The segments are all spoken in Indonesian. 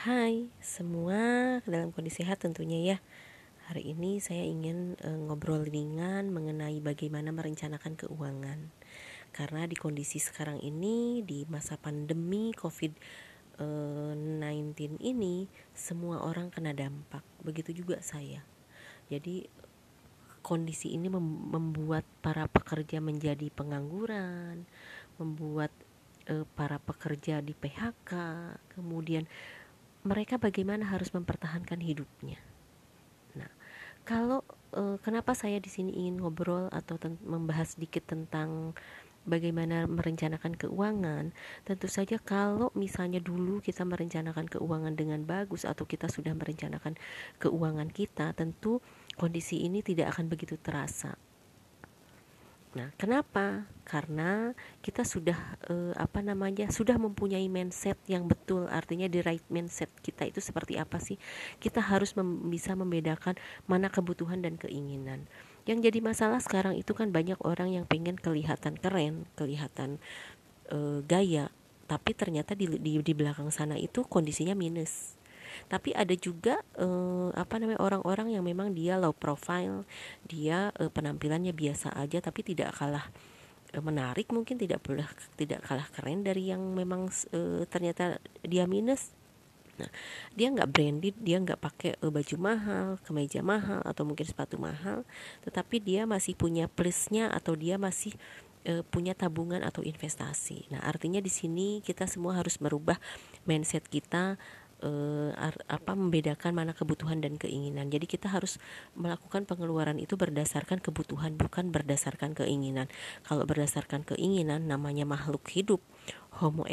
Hai semua dalam kondisi sehat tentunya ya. Hari ini saya ingin e, ngobrol ringan mengenai bagaimana merencanakan keuangan. Karena di kondisi sekarang ini di masa pandemi COVID-19 ini Semua orang kena dampak. Begitu juga saya. Jadi kondisi ini membuat para pekerja menjadi pengangguran Membuat e, para pekerja di PHK Kemudian mereka bagaimana harus mempertahankan hidupnya. Nah, kalau e, kenapa saya di sini ingin ngobrol atau membahas sedikit tentang bagaimana merencanakan keuangan, tentu saja kalau misalnya dulu kita merencanakan keuangan dengan bagus atau kita sudah merencanakan keuangan kita, tentu kondisi ini tidak akan begitu terasa Nah, kenapa? Karena kita sudah eh, apa namanya? sudah mempunyai mindset yang betul. Artinya the right mindset kita itu seperti apa sih? Kita harus mem bisa membedakan mana kebutuhan dan keinginan. Yang jadi masalah sekarang itu kan banyak orang yang pengen kelihatan keren, kelihatan eh, gaya, tapi ternyata di, di di belakang sana itu kondisinya minus tapi ada juga uh, apa namanya orang-orang yang memang dia low profile dia uh, penampilannya biasa aja tapi tidak kalah uh, menarik mungkin tidak boleh tidak kalah keren dari yang memang uh, ternyata dia minus Nah, dia nggak branded, dia nggak pakai uh, baju mahal, kemeja mahal atau mungkin sepatu mahal, tetapi dia masih punya plusnya atau dia masih uh, punya tabungan atau investasi. Nah, artinya di sini kita semua harus merubah mindset kita uh, apa membedakan mana kebutuhan dan keinginan. Jadi kita harus melakukan pengeluaran itu berdasarkan kebutuhan bukan berdasarkan keinginan. Kalau berdasarkan keinginan namanya makhluk hidup, homo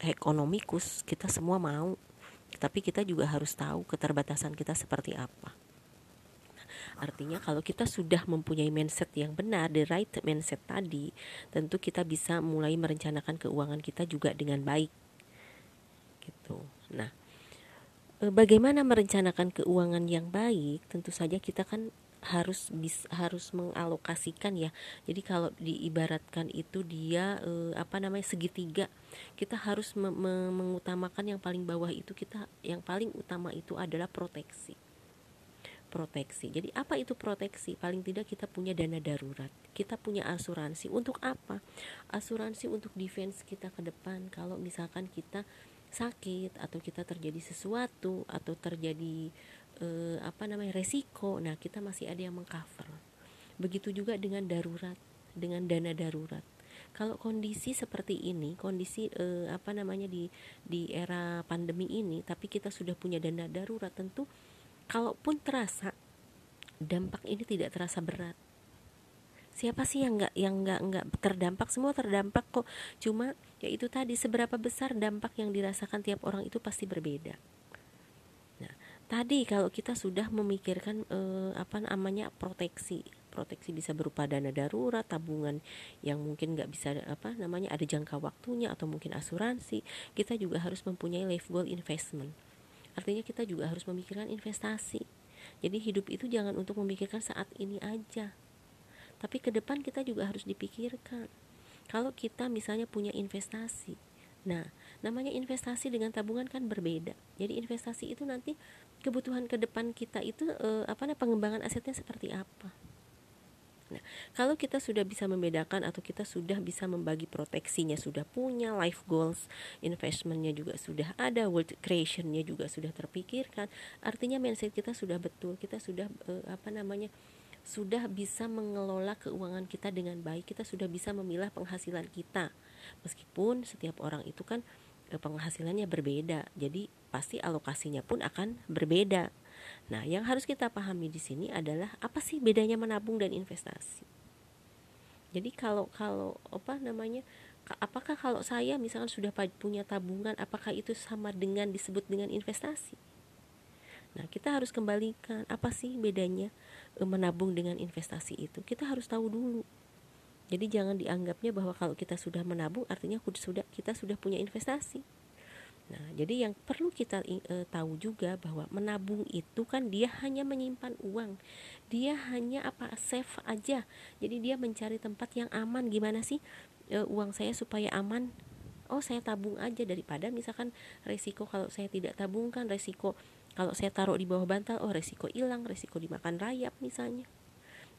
economicus, kita semua mau. Tapi kita juga harus tahu keterbatasan kita seperti apa. Artinya kalau kita sudah mempunyai mindset yang benar, the right mindset tadi, tentu kita bisa mulai merencanakan keuangan kita juga dengan baik. Gitu. Nah, Eh, bagaimana merencanakan keuangan yang baik? Tentu saja kita kan harus bis, harus mengalokasikan ya. Jadi kalau diibaratkan itu dia e, apa namanya segitiga kita harus me, me, mengutamakan yang paling bawah itu kita yang paling utama itu adalah proteksi proteksi. Jadi apa itu proteksi? Paling tidak kita punya dana darurat. Kita punya asuransi. Untuk apa? Asuransi untuk defense kita ke depan. Kalau misalkan kita sakit atau kita terjadi sesuatu atau terjadi eh, apa namanya resiko nah kita masih ada yang mengcover. Begitu juga dengan darurat dengan dana darurat. Kalau kondisi seperti ini kondisi eh, apa namanya di di era pandemi ini tapi kita sudah punya dana darurat tentu kalaupun terasa dampak ini tidak terasa berat. Siapa sih yang nggak yang nggak nggak terdampak? Semua terdampak kok. Cuma ya itu tadi seberapa besar dampak yang dirasakan tiap orang itu pasti berbeda. Nah tadi kalau kita sudah memikirkan eh, apa namanya proteksi. Proteksi bisa berupa dana darurat tabungan yang mungkin nggak bisa apa namanya ada jangka waktunya atau mungkin asuransi kita juga harus mempunyai life goal investment artinya kita juga harus memikirkan investasi. Jadi hidup itu jangan untuk memikirkan saat ini aja. Tapi ke depan kita juga harus dipikirkan. Kalau kita misalnya punya investasi nah namanya investasi dengan tabungan kan berbeda. Jadi investasi itu nanti kebutuhan ke depan kita itu eh, apa namanya pengembangan asetnya seperti apa Nah, kalau kita sudah bisa membedakan atau kita sudah bisa membagi proteksinya, sudah punya life goals, investmentnya juga sudah ada, world creationnya juga sudah terpikirkan, artinya mindset kita sudah betul, kita sudah eh, apa namanya sudah bisa mengelola keuangan kita dengan baik, kita sudah bisa memilah penghasilan kita. Meskipun setiap orang itu kan eh, penghasilannya berbeda, jadi pasti alokasinya pun akan berbeda. Nah, yang harus kita pahami di sini adalah apa sih bedanya menabung dan investasi. Jadi kalau kalau apa namanya apakah kalau saya misalkan sudah punya tabungan apakah itu sama dengan disebut dengan investasi? Nah, kita harus kembalikan apa sih bedanya e, menabung dengan investasi itu. Kita harus tahu dulu. Jadi jangan dianggapnya bahwa kalau kita sudah menabung artinya sudah kita sudah punya investasi. Nah, jadi yang perlu kita e, tahu juga bahwa menabung itu kan dia hanya menyimpan uang. Dia hanya apa save aja. Jadi dia mencari tempat yang aman. Gimana sih e, uang saya supaya aman? oh saya tabung aja daripada misalkan resiko kalau saya tidak tabungkan resiko kalau saya taruh di bawah bantal oh resiko hilang resiko dimakan rayap misalnya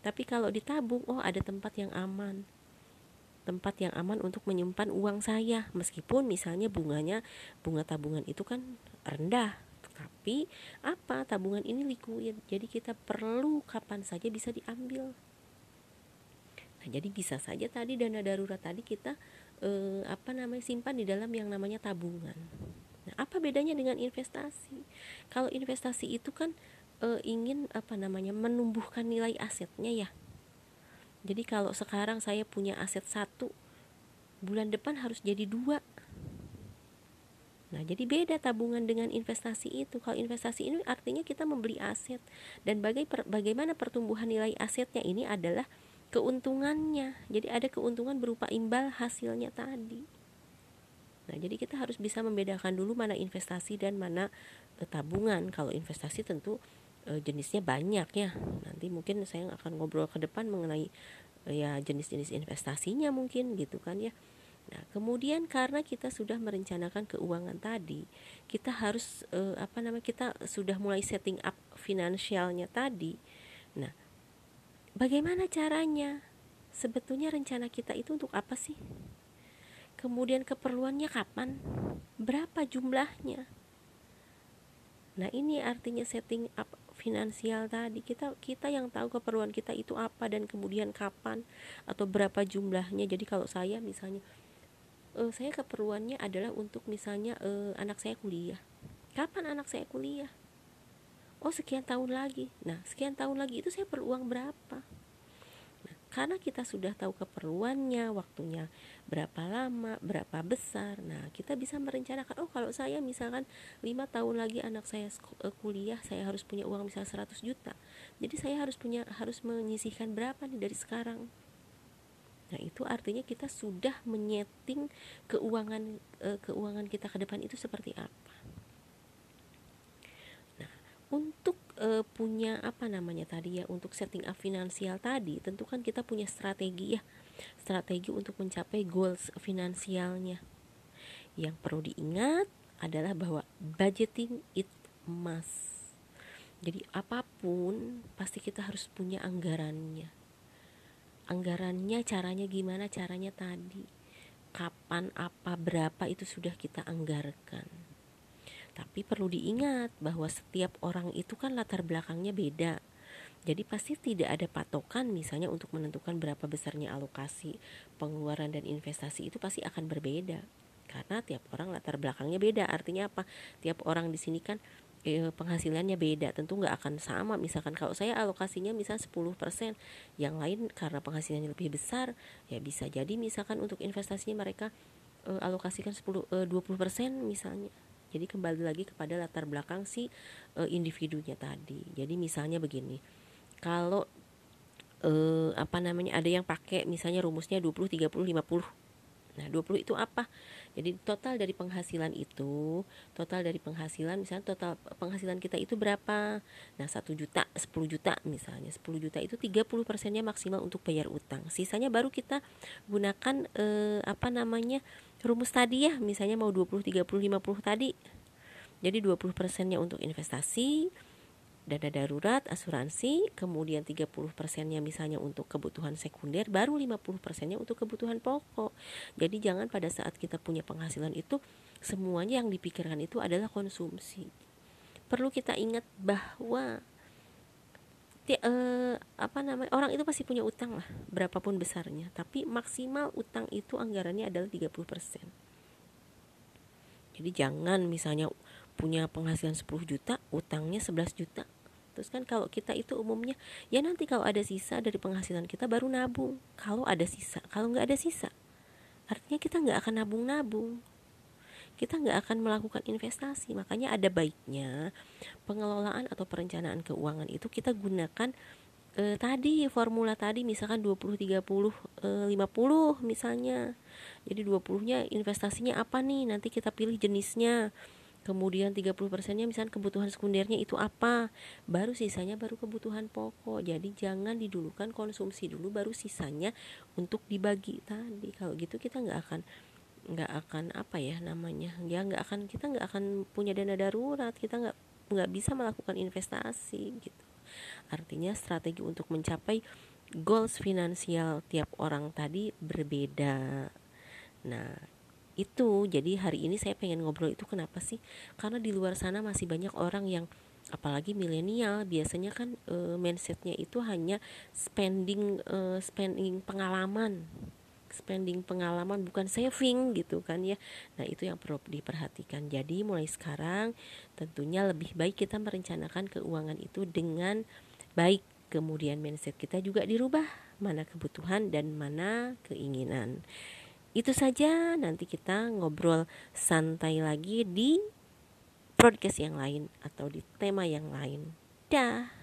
tapi kalau ditabung oh ada tempat yang aman tempat yang aman untuk menyimpan uang saya. Meskipun misalnya bunganya bunga tabungan itu kan rendah. Tapi apa tabungan ini likuid jadi kita perlu kapan saja bisa diambil. Nah jadi bisa saja tadi dana darurat tadi kita eh, apa namanya simpan di dalam yang namanya tabungan. Nah apa bedanya dengan investasi? Kalau investasi itu kan eh, ingin apa namanya menumbuhkan nilai asetnya ya jadi kalau sekarang saya punya aset satu bulan depan harus jadi dua Nah, jadi beda tabungan dengan investasi itu. Kalau investasi ini artinya kita membeli aset dan bagai per, bagaimana pertumbuhan nilai asetnya ini adalah keuntungannya. Jadi ada keuntungan berupa imbal hasilnya tadi. Nah, jadi kita harus bisa membedakan dulu mana investasi dan mana e, tabungan. Kalau investasi tentu e, jenisnya banyak ya. Nanti mungkin saya akan ngobrol ke depan mengenai e, ya jenis-jenis investasinya mungkin gitu kan ya. Nah, kemudian karena kita sudah merencanakan keuangan tadi, kita harus eh, apa namanya? Kita sudah mulai setting up finansialnya tadi. Nah, bagaimana caranya? Sebetulnya rencana kita itu untuk apa sih? Kemudian keperluannya kapan? Berapa jumlahnya? Nah, ini artinya setting up finansial tadi. Kita kita yang tahu keperluan kita itu apa dan kemudian kapan atau berapa jumlahnya. Jadi kalau saya misalnya uh, saya keperluannya adalah untuk misalnya uh, anak saya kuliah kapan anak saya kuliah oh sekian tahun lagi nah sekian tahun lagi itu saya perlu uang berapa karena kita sudah tahu keperluannya waktunya berapa lama berapa besar. Nah kita bisa merencanakan oh kalau saya misalkan lima tahun lagi anak saya uh, kuliah saya harus punya uang misalnya 100 juta. Jadi saya harus punya harus menyisihkan berapa nih dari sekarang? Nah, itu artinya kita sudah menyeting keuangan e, keuangan kita ke depan itu seperti apa. Nah, untuk e, punya apa namanya tadi ya, untuk setting up finansial tadi, tentu kan kita punya strategi ya. Strategi untuk mencapai goals finansialnya. Yang perlu diingat adalah bahwa budgeting it must. Jadi apa pun pasti kita harus punya anggarannya anggarannya caranya gimana caranya tadi kapan apa berapa itu sudah kita anggarkan tapi perlu diingat bahwa setiap orang itu kan latar belakangnya beda. Jadi pasti tidak ada patokan misalnya untuk menentukan berapa besarnya alokasi pengeluaran dan investasi itu pasti akan berbeda. Karena tiap orang latar belakangnya beda. Artinya apa? Tiap orang di sini kan eh, penghasilannya beda. Tentu nggak akan sama. Misalkan kalau saya alokasinya misal 10% yang lain karena penghasilannya lebih besar ya bisa jadi misalkan untuk investasinya mereka eh, alokasikan 10 eh, 20% misalnya jadi kembali lagi kepada latar belakang si eh, individunya tadi jadi misalnya begini kalau eh, apa namanya ada yang pakai misalnya rumusnya 20 30 50 Nah, 20 itu apa? Jadi total dari penghasilan itu, total dari penghasilan misalnya total penghasilan kita itu berapa? Nah, 1 juta, 10 juta misalnya. 10 juta itu 30 persennya maksimal untuk bayar utang. Sisanya baru kita gunakan eh, apa namanya? rumus tadi ya, misalnya mau 20, 30, 50 tadi. Jadi 20 persennya untuk investasi, dana darurat, asuransi, kemudian 30 persennya misalnya untuk kebutuhan sekunder, baru 50 persennya untuk kebutuhan pokok. Jadi jangan pada saat kita punya penghasilan itu semuanya yang dipikirkan itu adalah konsumsi. Perlu kita ingat bahwa eh, apa namanya orang itu pasti punya utang lah berapapun besarnya tapi maksimal utang itu anggarannya adalah 30% jadi jangan misalnya punya penghasilan 10 juta utangnya 11 juta kan kalau kita itu umumnya ya nanti kalau ada sisa dari penghasilan kita baru nabung. Kalau ada sisa kalau nggak ada sisa artinya kita nggak akan nabung-nabung. Kita nggak akan melakukan investasi. Makanya ada baiknya pengelolaan atau perencanaan keuangan itu kita gunakan e, tadi formula tadi misalkan 20 30 e, 50 misalnya. Jadi 20 nya investasinya apa nih? Nanti kita pilih jenisnya kemudian 30 persennya misalnya kebutuhan sekundernya itu apa? Baru sisanya baru kebutuhan pokok. Jadi jangan didulukan konsumsi dulu baru sisanya untuk dibagi. Tadi kalau gitu kita nggak akan nggak akan apa ya namanya ya nggak akan kita nggak akan punya dana darurat kita nggak nggak bisa melakukan investasi gitu. Artinya strategi untuk mencapai goals finansial tiap orang tadi berbeda. Nah itu. Jadi hari ini saya pengen ngobrol itu kenapa sih? Karena di luar sana masih banyak orang yang apalagi milenial biasanya kan e, mindsetnya itu hanya spending e, spending pengalaman. Spending pengalaman bukan saving gitu kan ya. Nah itu yang perlu diperhatikan. Jadi mulai sekarang tentunya lebih baik kita merencanakan keuangan itu dengan baik. Kemudian mindset kita juga dirubah. Mana kebutuhan dan mana keinginan itu saja. Nanti kita ngobrol santai lagi di podcast yang lain atau di tema yang lain. Dah